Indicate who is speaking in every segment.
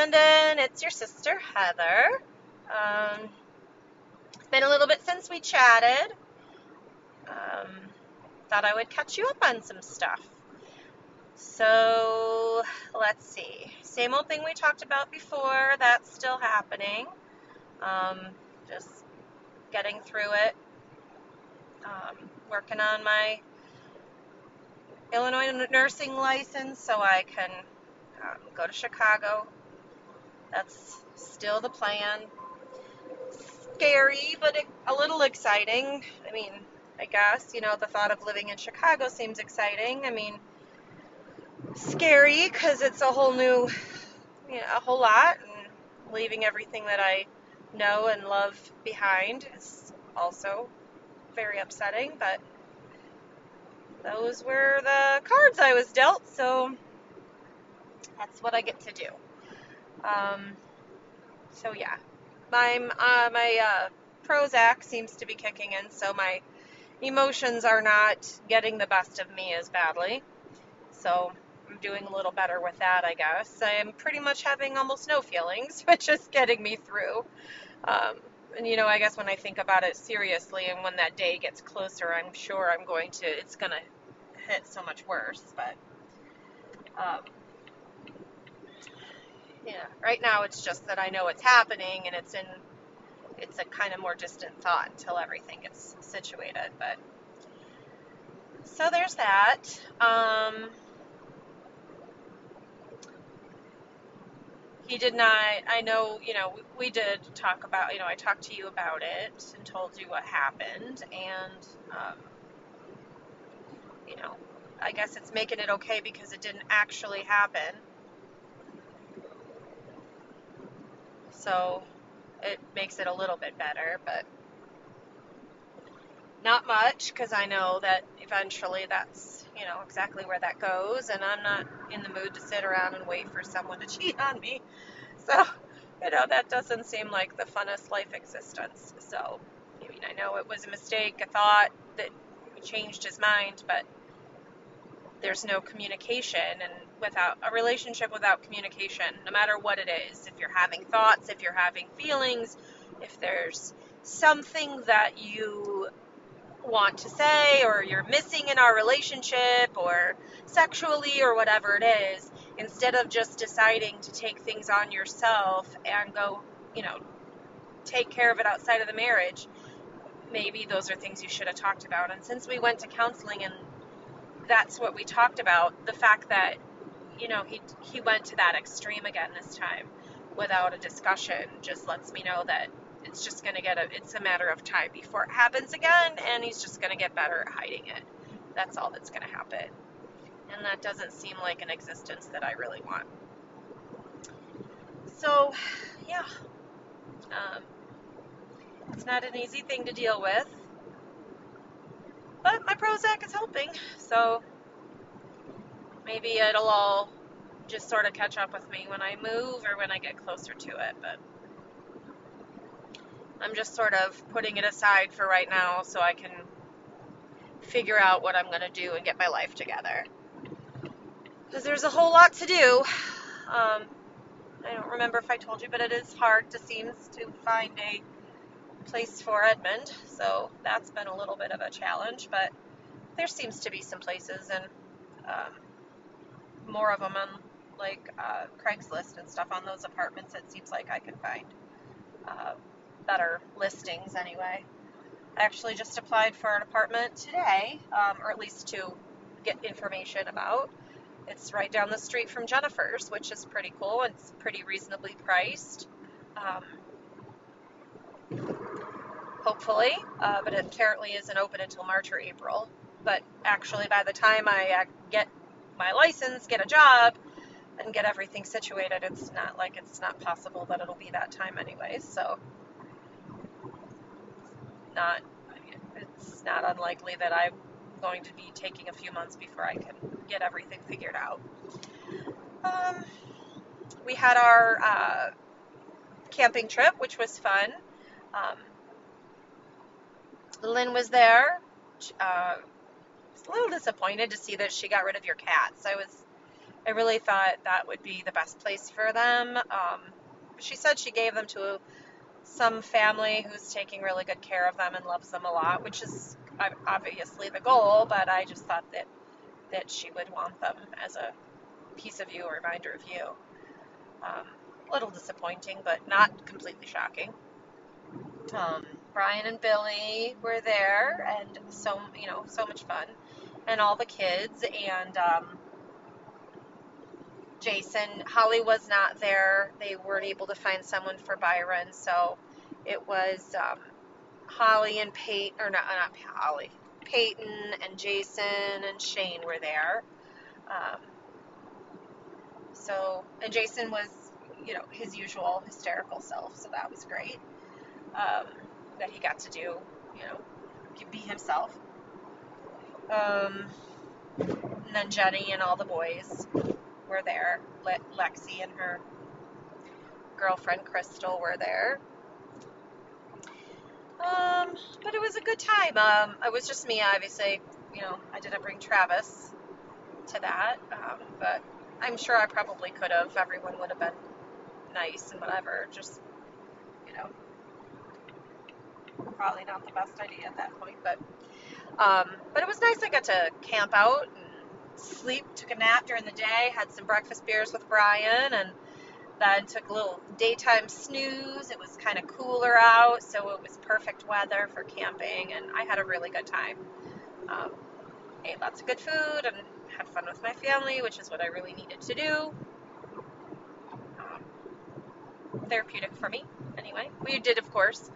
Speaker 1: Brandon. It's your sister, Heather. Um, it's been a little bit since we chatted. Um, thought I would catch you up on some stuff. So, let's see. Same old thing we talked about before, that's still happening. Um, just getting through it. Um, working on my Illinois nursing license so I can um, go to Chicago. That's still the plan. Scary, but a little exciting. I mean, I guess, you know, the thought of living in Chicago seems exciting. I mean, scary because it's a whole new, you know, a whole lot, and leaving everything that I know and love behind is also very upsetting, but those were the cards I was dealt, so that's what I get to do. Um, so yeah, my uh, my uh, Prozac seems to be kicking in, so my emotions are not getting the best of me as badly. So I'm doing a little better with that, I guess. I'm pretty much having almost no feelings, which is getting me through. Um, and you know, I guess when I think about it seriously, and when that day gets closer, I'm sure I'm going to. It's gonna hit so much worse, but. Um, yeah, right now it's just that I know it's happening and it's in it's a kind of more distant thought until everything gets situated. But so there's that. Um, he did not. I know, you know, we did talk about, you know, I talked to you about it and told you what happened, and um, you know, I guess it's making it okay because it didn't actually happen. So it makes it a little bit better, but not much because I know that eventually that's, you know, exactly where that goes, and I'm not in the mood to sit around and wait for someone to cheat on me. So, you know, that doesn't seem like the funnest life existence. So, I mean, I know it was a mistake, a thought that changed his mind, but there's no communication and without a relationship without communication no matter what it is if you're having thoughts if you're having feelings if there's something that you want to say or you're missing in our relationship or sexually or whatever it is instead of just deciding to take things on yourself and go you know take care of it outside of the marriage maybe those are things you should have talked about and since we went to counseling and that's what we talked about. The fact that, you know, he he went to that extreme again this time without a discussion just lets me know that it's just going to get a it's a matter of time before it happens again and he's just going to get better at hiding it. That's all that's going to happen. And that doesn't seem like an existence that I really want. So, yeah. Um, it's not an easy thing to deal with. But my Prozac is helping, so maybe it'll all just sort of catch up with me when I move or when I get closer to it. But I'm just sort of putting it aside for right now so I can figure out what I'm going to do and get my life together. Because there's a whole lot to do. Um, I don't remember if I told you, but it is hard to seems to find a place for Edmond, so that's been a little bit of a challenge, but there seems to be some places and um, more of them on like uh, Craigslist and stuff on those apartments. It seems like I can find uh, better listings anyway. I actually just applied for an apartment today, um, or at least to get information about. It's right down the street from Jennifer's, which is pretty cool. It's pretty reasonably priced. Um, hopefully, uh, but it apparently isn't open until March or April. But actually, by the time I uh, get my license, get a job, and get everything situated, it's not like it's not possible that it'll be that time anyways. So, not it's not unlikely that I'm going to be taking a few months before I can get everything figured out. Um, we had our uh, camping trip, which was fun. Um, Lynn was there. Uh, was a little disappointed to see that she got rid of your cats. I was, I really thought that would be the best place for them. Um, she said she gave them to some family who's taking really good care of them and loves them a lot, which is obviously the goal, but I just thought that that she would want them as a piece of you, a reminder of you. Um, a little disappointing, but not completely shocking. Um, Brian and Billy were there, and so you know, so much fun, and all the kids and um, Jason. Holly was not there; they weren't able to find someone for Byron, so it was um, Holly and Peyton, or not, not Holly, Peyton and Jason and Shane were there. Um, so, and Jason was, you know, his usual hysterical self, so that was great. Um, that he got to do, you know, be himself. Um, and then Jenny and all the boys were there. Le- Lexi and her girlfriend Crystal were there. Um, but it was a good time. Um, it was just me, obviously. You know, I didn't bring Travis to that, um, but I'm sure I probably could have. Everyone would have been nice and whatever. Just, you know, probably not the best idea at that point, but um, but it was nice. I got to camp out and sleep. Took a nap during the day. Had some breakfast beers with Brian, and then took a little daytime snooze. It was kind of cooler out, so it was perfect weather for camping, and I had a really good time. Um, ate lots of good food and had fun with my family, which is what I really needed to do. Um, therapeutic for me, anyway. We did, of course,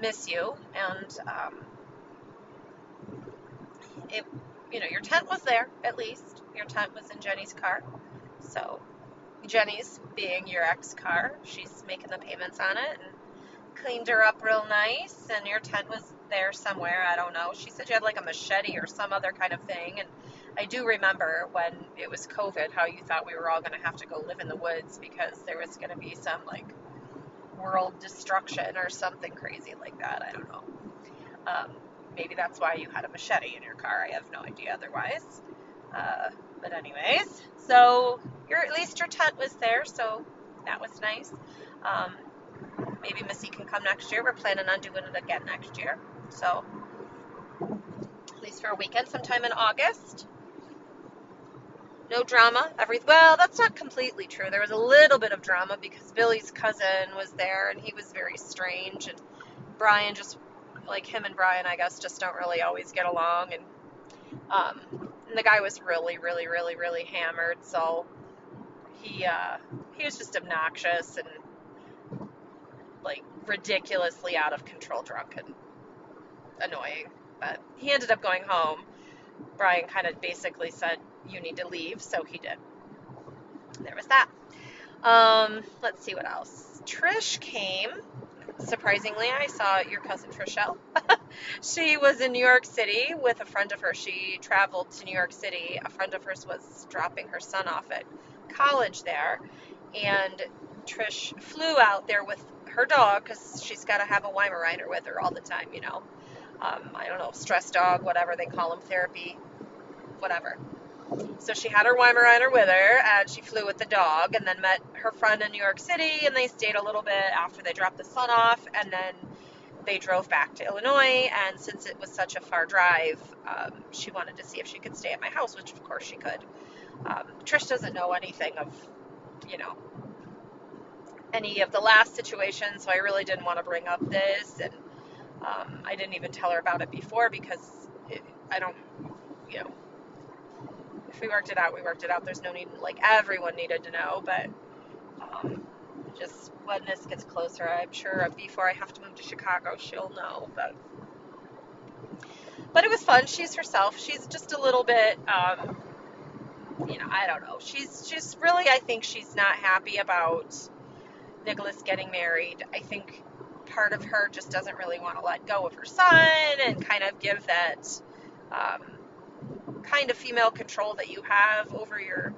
Speaker 1: miss you, and um, it, you know, your tent was there at least. Your tent was in Jenny's car, so Jenny's being your ex car. She's making the payments on it and cleaned her up real nice. And your tent was there somewhere. I don't know. She said you had like a machete or some other kind of thing. And I do remember when it was COVID how you thought we were all going to have to go live in the woods because there was going to be some like world destruction or something crazy like that. I don't know. Um, maybe that's why you had a machete in your car. I have no idea otherwise. Uh, but anyways, so your at least your tent was there, so that was nice. Um, maybe Missy can come next year. We're planning on doing it again next year, so at least for a weekend, sometime in August. No drama. Every well, that's not completely true. There was a little bit of drama because Billy's cousin was there and he was very strange, and Brian just like him and Brian, I guess, just don't really always get along, and um, and the guy was really, really, really, really hammered. So he uh, he was just obnoxious and like ridiculously out of control drunk and annoying. But he ended up going home. Brian kind of basically said, "You need to leave," so he did. There was that. Um, let's see what else. Trish came surprisingly, I saw your cousin Trishelle. she was in New York City with a friend of hers. She traveled to New York City. A friend of hers was dropping her son off at college there, and Trish flew out there with her dog because she's got to have a Weimaraner with her all the time, you know. Um, I don't know, stress dog, whatever they call them, therapy, whatever. So she had her Weimaraner with her, and she flew with the dog, and then met her friend in New York City, and they stayed a little bit after they dropped the son off, and then they drove back to Illinois. And since it was such a far drive, um, she wanted to see if she could stay at my house, which of course she could. Um, Trish doesn't know anything of, you know, any of the last situation, so I really didn't want to bring up this, and um, I didn't even tell her about it before because it, I don't, you know we worked it out, we worked it out. There's no need, like everyone needed to know, but um, just when this gets closer, I'm sure before I have to move to Chicago, she'll know. But but it was fun. She's herself. She's just a little bit, um, you know, I don't know. She's just really, I think she's not happy about Nicholas getting married. I think part of her just doesn't really want to let go of her son and kind of give that. Um, kind of female control that you have over your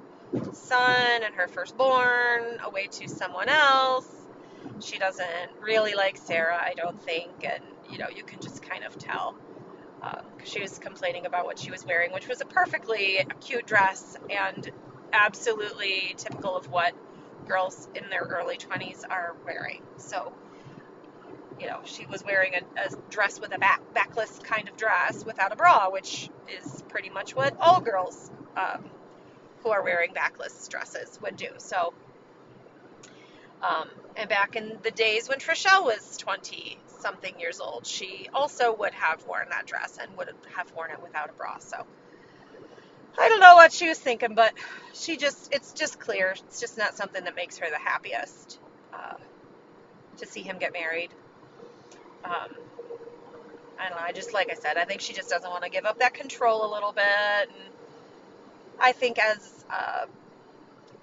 Speaker 1: son and her firstborn away to someone else. She doesn't really like Sarah, I don't think, and you know, you can just kind of tell. Um, she was complaining about what she was wearing, which was a perfectly cute dress and absolutely typical of what girls in their early 20s are wearing. So, you know, she was wearing a, a dress with a back, backless kind of dress without a bra, which is pretty much what all girls um, who are wearing backless dresses would do. So, um, and back in the days when Trishelle was 20 something years old, she also would have worn that dress and would have worn it without a bra. So, I don't know what she was thinking, but she just, it's just clear. It's just not something that makes her the happiest uh, to see him get married. Um, I don't know. I just, like I said, I think she just doesn't want to give up that control a little bit. And I think as, uh,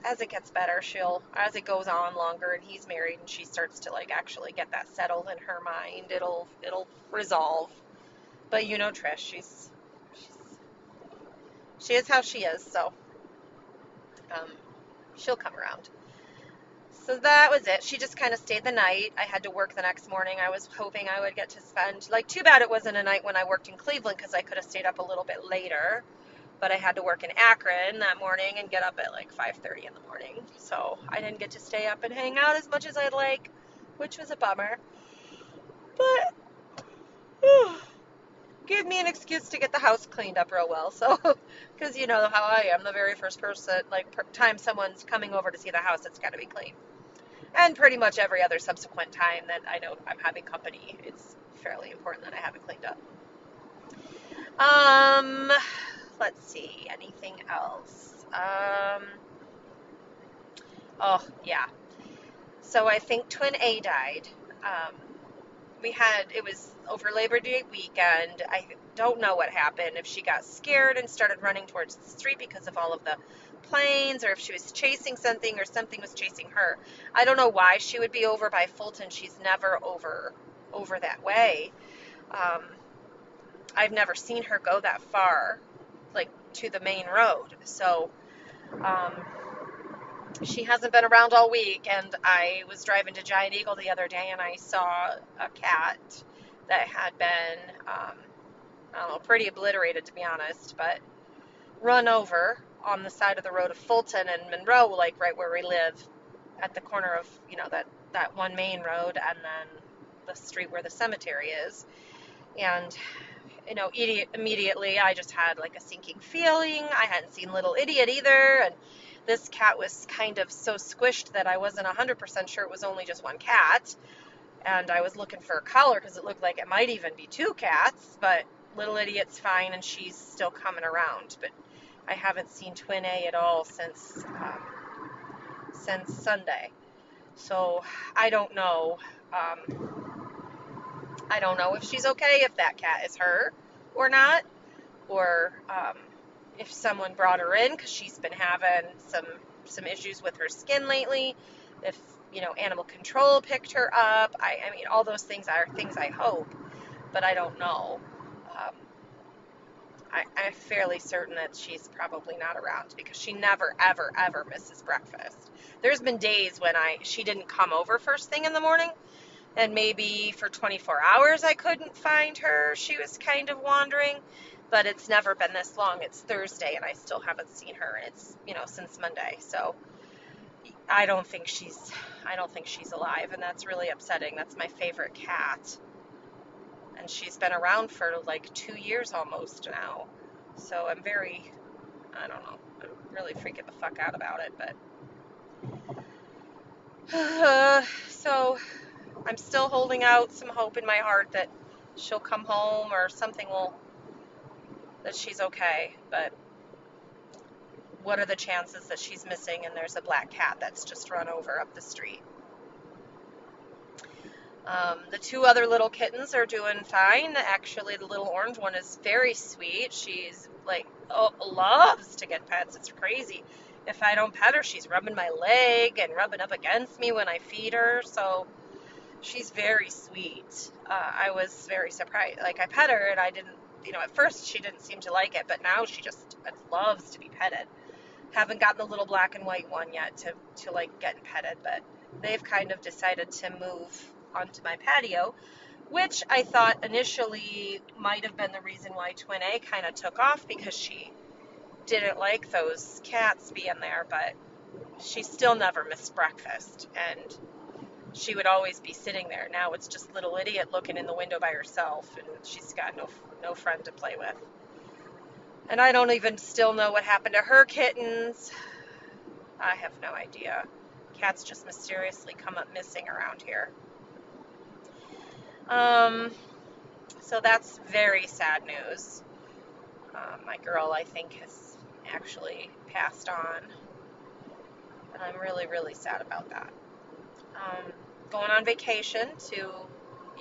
Speaker 1: as it gets better, she'll, as it goes on longer and he's married and she starts to like actually get that settled in her mind, it'll, it'll resolve. But you know Trish, she's she's she is how she is, so um, she'll come around. So that was it. She just kind of stayed the night. I had to work the next morning. I was hoping I would get to spend, like, too bad it wasn't a night when I worked in Cleveland because I could have stayed up a little bit later. But I had to work in Akron that morning and get up at like 5:30 in the morning. So I didn't get to stay up and hang out as much as I'd like, which was a bummer. But give me an excuse to get the house cleaned up real well. So, because you know how I am, the very first person, like per time someone's coming over to see the house, it's got to be clean. And pretty much every other subsequent time that I know I'm having company, it's fairly important that I have it cleaned up. Um, let's see, anything else? Um, oh yeah. So I think twin A died. Um, we had it was over Labor Day weekend. I don't know what happened if she got scared and started running towards the street because of all of the planes or if she was chasing something or something was chasing her. I don't know why she would be over by Fulton. She's never over over that way. Um, I've never seen her go that far, like to the main road. So um, she hasn't been around all week. And I was driving to Giant Eagle the other day and I saw a cat that had been, um, I don't know, pretty obliterated to be honest, but run over on the side of the road of Fulton and Monroe, like right where we live, at the corner of you know that that one main road and then the street where the cemetery is, and you know immediately I just had like a sinking feeling. I hadn't seen Little Idiot either, and this cat was kind of so squished that I wasn't 100% sure it was only just one cat. And I was looking for a collar because it looked like it might even be two cats, but little idiot's fine and she's still coming around. But I haven't seen Twin A at all since um, since Sunday, so I don't know. Um, I don't know if she's okay, if that cat is her or not, or um, if someone brought her in because she's been having some some issues with her skin lately. If you know animal control picked her up, I, I mean all those things are things I hope, but I don't know. I, I'm fairly certain that she's probably not around because she never ever ever misses breakfast. There's been days when I she didn't come over first thing in the morning and maybe for 24 hours I couldn't find her. She was kind of wandering but it's never been this long. It's Thursday and I still haven't seen her and it's, you know, since Monday. So I don't think she's I don't think she's alive and that's really upsetting. That's my favorite cat. And she's been around for like 2 years almost now. So I'm very I don't know. I'm really freaking the fuck out about it, but uh, so I'm still holding out some hope in my heart that she'll come home or something will that she's okay, but what are the chances that she's missing and there's a black cat that's just run over up the street? Um, the two other little kittens are doing fine. Actually, the little orange one is very sweet. She's like oh, loves to get pets. It's crazy. If I don't pet her, she's rubbing my leg and rubbing up against me when I feed her. So she's very sweet. Uh, I was very surprised. Like I pet her and I didn't you know, at first she didn't seem to like it, but now she just loves to be petted. Haven't gotten the little black and white one yet to, to like get petted, but they've kind of decided to move onto my patio, which I thought initially might have been the reason why Twin A kind of took off because she didn't like those cats being there, but she still never missed breakfast. And she would always be sitting there. Now it's just little idiot looking in the window by herself, and she's got no no friend to play with. And I don't even still know what happened to her kittens. I have no idea. Cats just mysteriously come up missing around here. Um, so that's very sad news. Uh, my girl, I think, has actually passed on. And I'm really, really sad about that. Um, going on vacation to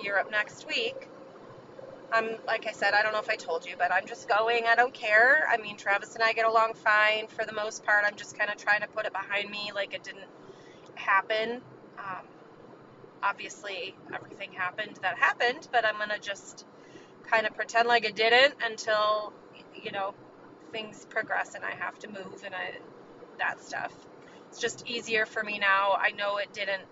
Speaker 1: Europe next week. I'm, like I said, I don't know if I told you, but I'm just going. I don't care. I mean, Travis and I get along fine for the most part. I'm just kind of trying to put it behind me like it didn't happen. Obviously, everything happened that happened, but I'm going to just kind of pretend like it didn't until, you know, things progress and I have to move and I, that stuff. It's just easier for me now. I know it didn't,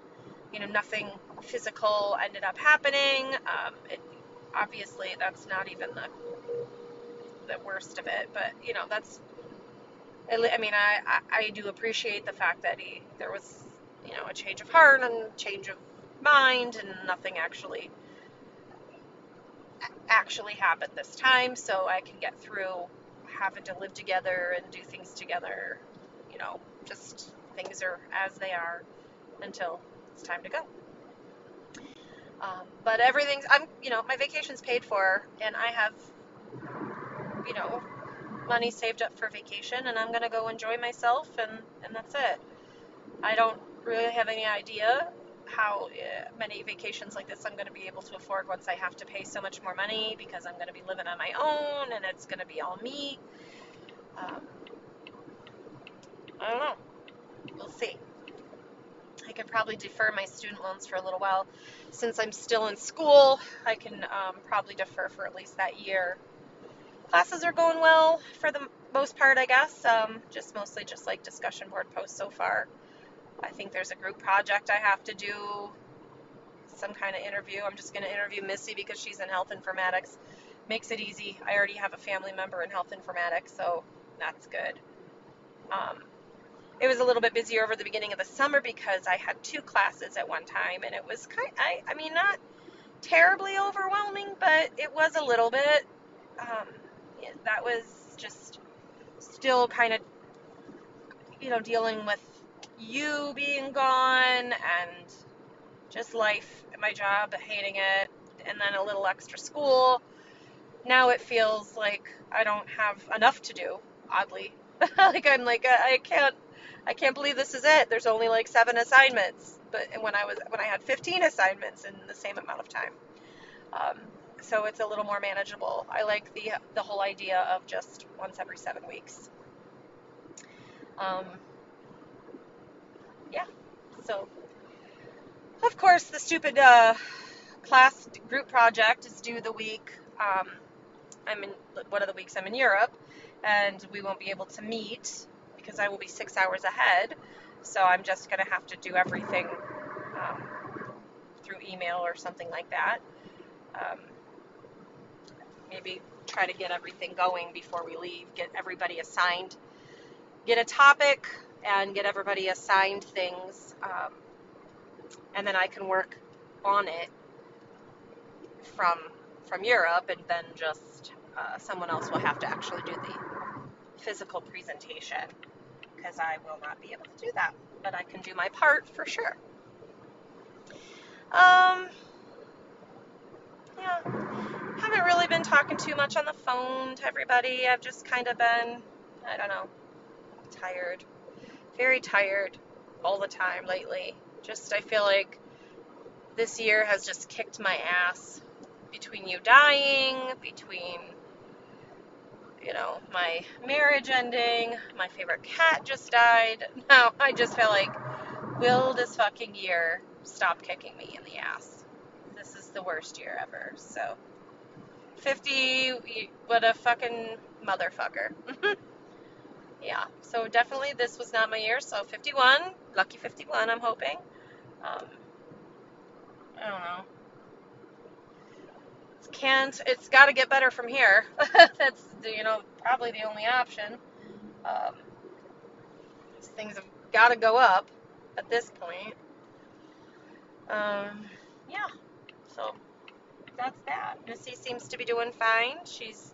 Speaker 1: you know, nothing physical ended up happening. Um, it, obviously, that's not even the the worst of it, but you know, that's. I mean, I, I, I do appreciate the fact that he there was, you know, a change of heart and change of mind, and nothing actually actually happened this time, so I can get through having to live together and do things together. You know, just things are as they are until it's time to go. Um, but everything's, I'm, you know, my vacation's paid for, and I have, you know, money saved up for vacation, and I'm gonna go enjoy myself, and and that's it. I don't really have any idea how uh, many vacations like this I'm going to be able to afford once I have to pay so much more money because I'm going to be living on my own and it's going to be all me. Um, I don't know. We'll see. I could probably defer my student loans for a little while. Since I'm still in school, I can um, probably defer for at least that year. Classes are going well for the most part, I guess. Um, just mostly just like discussion board posts so far. I think there's a group project I have to do, some kind of interview. I'm just going to interview Missy because she's in health informatics. Makes it easy. I already have a family member in health informatics, so that's good. Um, it was a little bit busier over the beginning of the summer because I had two classes at one time, and it was kind. I, I mean, not terribly overwhelming, but it was a little bit. Um, that was just still kind of, you know, dealing with you being gone and just life at my job, hating it, and then a little extra school. Now it feels like I don't have enough to do, oddly. like I'm like I can't I can't believe this is it. There's only like 7 assignments, but when I was when I had 15 assignments in the same amount of time. Um, so it's a little more manageable. I like the the whole idea of just once every 7 weeks. Um, yeah. So, of course, the stupid uh, class group project is due the week. Um, I'm in one of the weeks I'm in Europe, and we won't be able to meet because I will be six hours ahead. So I'm just gonna have to do everything um, through email or something like that. Um, maybe try to get everything going before we leave. Get everybody assigned. Get a topic and get everybody assigned things, um, and then I can work on it from from Europe, and then just uh, someone else will have to actually do the physical presentation because I will not be able to do that, but I can do my part for sure. Um, yeah, haven't really been talking too much on the phone to everybody. I've just kind of been, I don't know, tired very tired all the time lately. Just, I feel like this year has just kicked my ass between you dying, between, you know, my marriage ending, my favorite cat just died. Now, I just feel like, will this fucking year stop kicking me in the ass? This is the worst year ever. So, 50, what a fucking motherfucker. yeah, so definitely this was not my year. So 51, lucky 51, I'm hoping. Um, I don't know. Can't. It's got to get better from here. That's you know probably the only option. Um, things have got to go up at this point. Um, yeah, so that's that. Missy seems to be doing fine. She's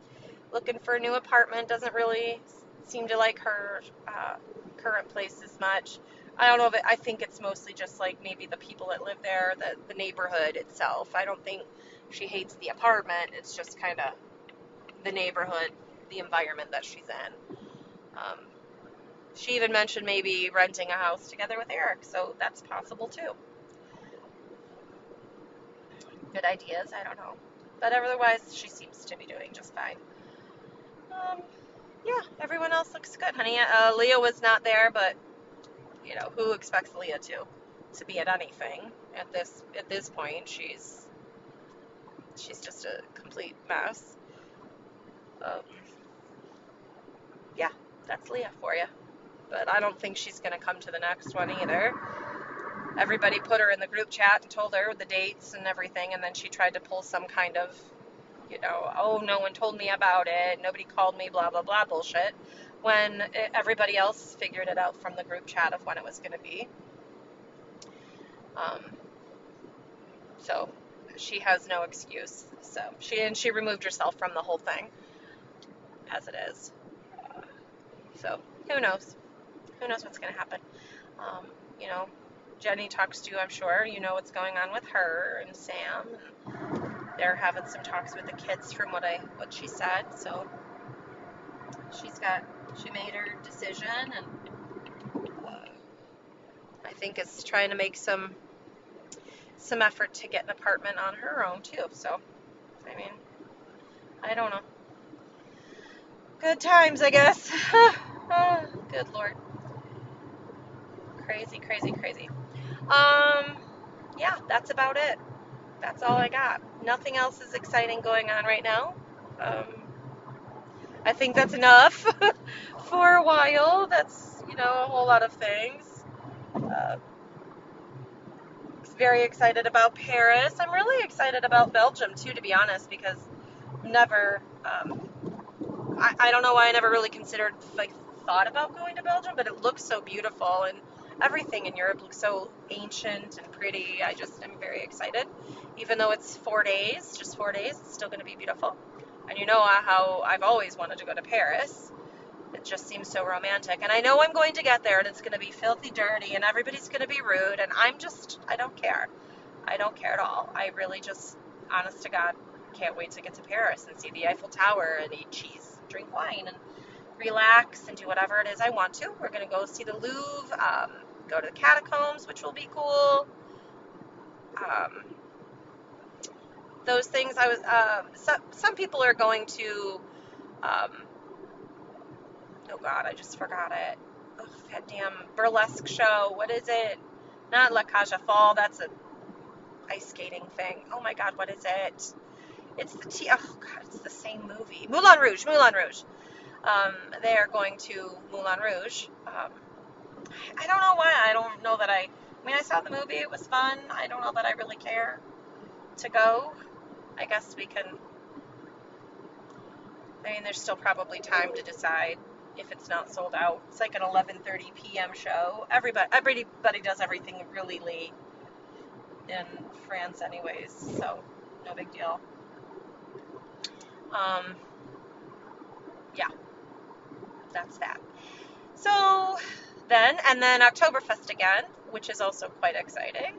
Speaker 1: looking for a new apartment. Doesn't really seem to like her uh, current place as much. I don't know if it, I think it's mostly just like maybe the people that live there, the the neighborhood itself. I don't think she hates the apartment. It's just kind of the neighborhood, the environment that she's in. Um, she even mentioned maybe renting a house together with Eric, so that's possible too. Good ideas, I don't know. But otherwise, she seems to be doing just fine. Um, yeah, everyone else looks good, honey. Uh, Leah was not there, but you know, who expects Leah to to be at anything at this at this point? She's she's just a complete mess. Um, yeah, that's Leah for you but I don't think she's going to come to the next one either. Everybody put her in the group chat and told her the dates and everything, and then she tried to pull some kind of, you know, oh, no one told me about it, nobody called me, blah, blah, blah bullshit, when everybody else figured it out from the group chat of when it was going to be. Um, so she has no excuse. So she and she removed herself from the whole thing, as it is. So who knows? who knows what's going to happen. Um, you know, Jenny talks to you, I'm sure. You know what's going on with her and Sam. They're having some talks with the kids from what I what she said. So she's got she made her decision and uh, I think is trying to make some some effort to get an apartment on her own too. So I mean, I don't know. Good times, I guess. oh, good lord crazy, crazy, crazy. Um, yeah, that's about it. That's all I got. Nothing else is exciting going on right now. Um, I think that's enough for a while. That's, you know, a whole lot of things. Uh, very excited about Paris. I'm really excited about Belgium too, to be honest, because never, um, I, I don't know why I never really considered, like, thought about going to Belgium, but it looks so beautiful and everything in Europe looks so ancient and pretty. I just am very excited. Even though it's four days, just four days, it's still going to be beautiful. And you know how I've always wanted to go to Paris. It just seems so romantic. And I know I'm going to get there and it's going to be filthy dirty and everybody's going to be rude. And I'm just, I don't care. I don't care at all. I really just, honest to God, can't wait to get to Paris and see the Eiffel Tower and eat cheese, drink wine, and relax and do whatever it is I want to. We're going to go see the Louvre, um, go to the catacombs, which will be cool. Um, those things I was. Uh, some some people are going to. Um, oh God, I just forgot it. Oh, goddamn burlesque show. What is it? Not La aux Folles. That's a ice skating thing. Oh my God, what is it? It's the T. Oh God, it's the same movie. Moulin Rouge. Moulin Rouge. Um, they are going to Moulin Rouge. Um, I don't know why. I don't know that I. I mean, I saw the movie. It was fun. I don't know that I really care to go. I guess we can. I mean, there's still probably time to decide if it's not sold out. It's like an 11:30 p.m. show. Everybody, everybody does everything really late in France, anyways. So no big deal. Um, yeah, that's that. So then, and then Oktoberfest again, which is also quite exciting.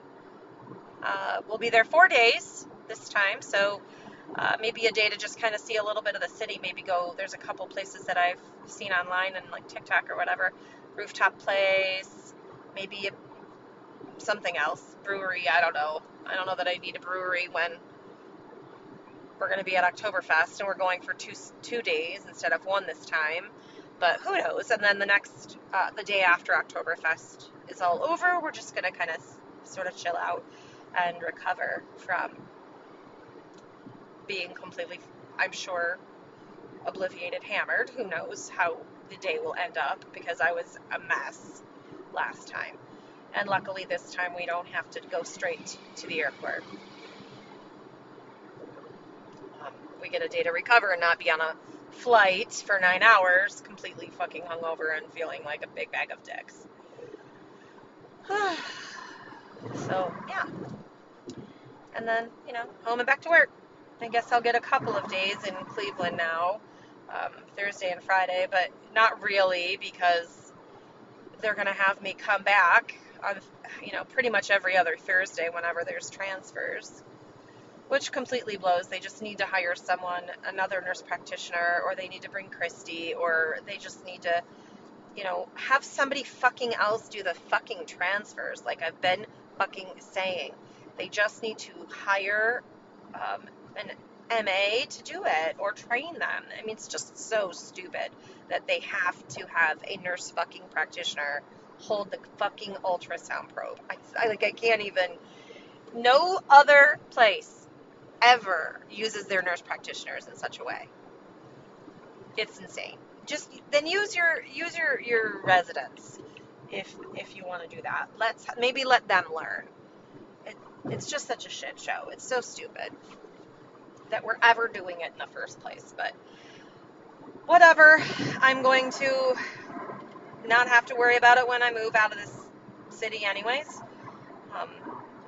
Speaker 1: Uh, we'll be there four days this time, so uh, maybe a day to just kind of see a little bit of the city. Maybe go. There's a couple places that I've seen online and like TikTok or whatever. Rooftop place, maybe a, something else. Brewery. I don't know. I don't know that I need a brewery when we're going to be at Oktoberfest and we're going for two two days instead of one this time but who knows? And then the next, uh, the day after Oktoberfest is all over, we're just gonna kind of sort of chill out and recover from being completely, I'm sure, obliviated, hammered. Who knows how the day will end up because I was a mess last time. And luckily this time we don't have to go straight to the airport. Um, we get a day to recover and not be on a flight for nine hours, completely fucking hungover and feeling like a big bag of dicks. so, yeah. And then, you know, home and back to work. I guess I'll get a couple of days in Cleveland now, um, Thursday and Friday, but not really because they're going to have me come back on, you know, pretty much every other Thursday whenever there's transfers, which completely blows. They just need to hire someone, another nurse practitioner, or they need to bring Christy, or they just need to, you know, have somebody fucking else do the fucking transfers, like I've been fucking saying. They just need to hire um, an MA to do it or train them. I mean, it's just so stupid that they have to have a nurse fucking practitioner hold the fucking ultrasound probe. I, I like I can't even. No other place ever uses their nurse practitioners in such a way. It's insane. Just then use your use your your residents if if you want to do that. Let's maybe let them learn. It, it's just such a shit show. It's so stupid that we're ever doing it in the first place. But whatever. I'm going to not have to worry about it when I move out of this city, anyways. Um,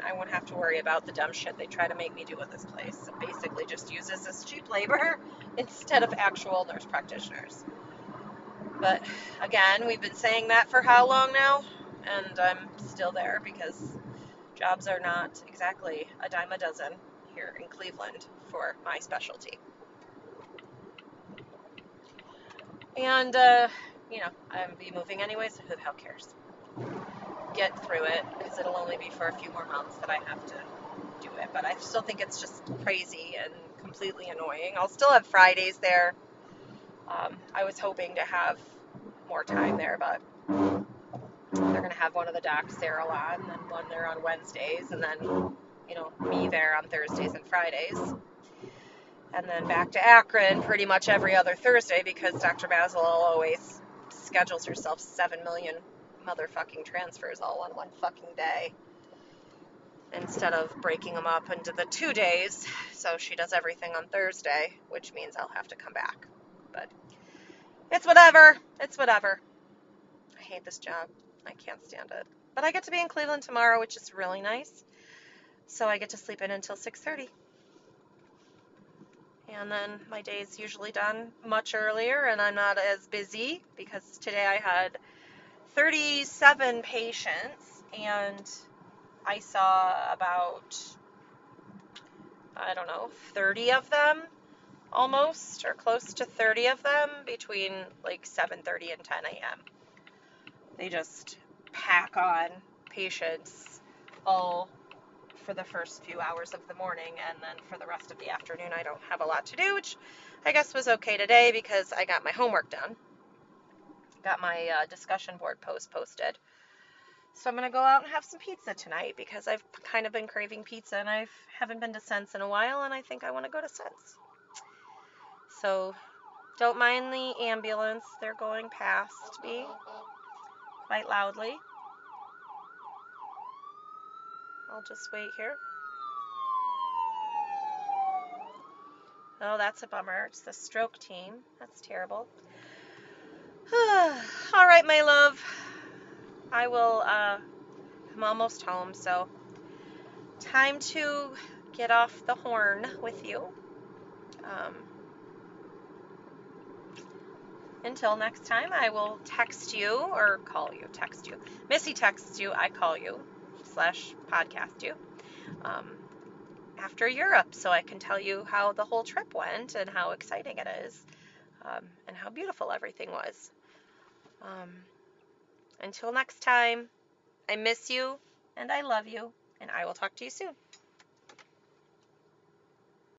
Speaker 1: I won't have to worry about the dumb shit they try to make me do with this place. It basically just uses this cheap labor instead of actual nurse practitioners. But again, we've been saying that for how long now? And I'm still there because jobs are not exactly a dime a dozen here in Cleveland for my specialty. And, uh, you know, I'm be moving anyways, so who the hell cares? Get through it, because it'll only be for a few more months that I have to do it. But I still think it's just crazy and completely annoying. I'll still have Fridays there. Um, I was hoping to have more time there, but they're going to have one of the docs there a lot, and then one there on Wednesdays, and then you know, me there on Thursdays and Fridays. And then back to Akron pretty much every other Thursday because Dr. Basil always schedules herself 7 million motherfucking transfers all on one fucking day instead of breaking them up into the two days. So she does everything on Thursday, which means I'll have to come back. But it's whatever. It's whatever. I hate this job. I can't stand it. But I get to be in Cleveland tomorrow, which is really nice. So I get to sleep in until 6:30. And then my day is usually done much earlier and I'm not as busy because today I had 37 patients and I saw about I don't know, 30 of them almost or close to 30 of them between like 7:30 and 10 a.m. They just pack on patients all for the first few hours of the morning, and then for the rest of the afternoon, I don't have a lot to do, which I guess was okay today because I got my homework done. Got my uh, discussion board post posted. So I'm gonna go out and have some pizza tonight because I've kind of been craving pizza and I haven't been to Sense in a while, and I think I want to go to Sense. So don't mind the ambulance; they're going past me quite loudly. I'll just wait here. Oh, that's a bummer. It's the stroke team. That's terrible. All right, my love. I will, uh, I'm almost home, so time to get off the horn with you. Um, until next time, I will text you or call you. Text you. Missy texts you, I call you slash podcast you um, after Europe so I can tell you how the whole trip went and how exciting it is um, and how beautiful everything was. Um, until next time, I miss you and I love you, and I will talk to you soon.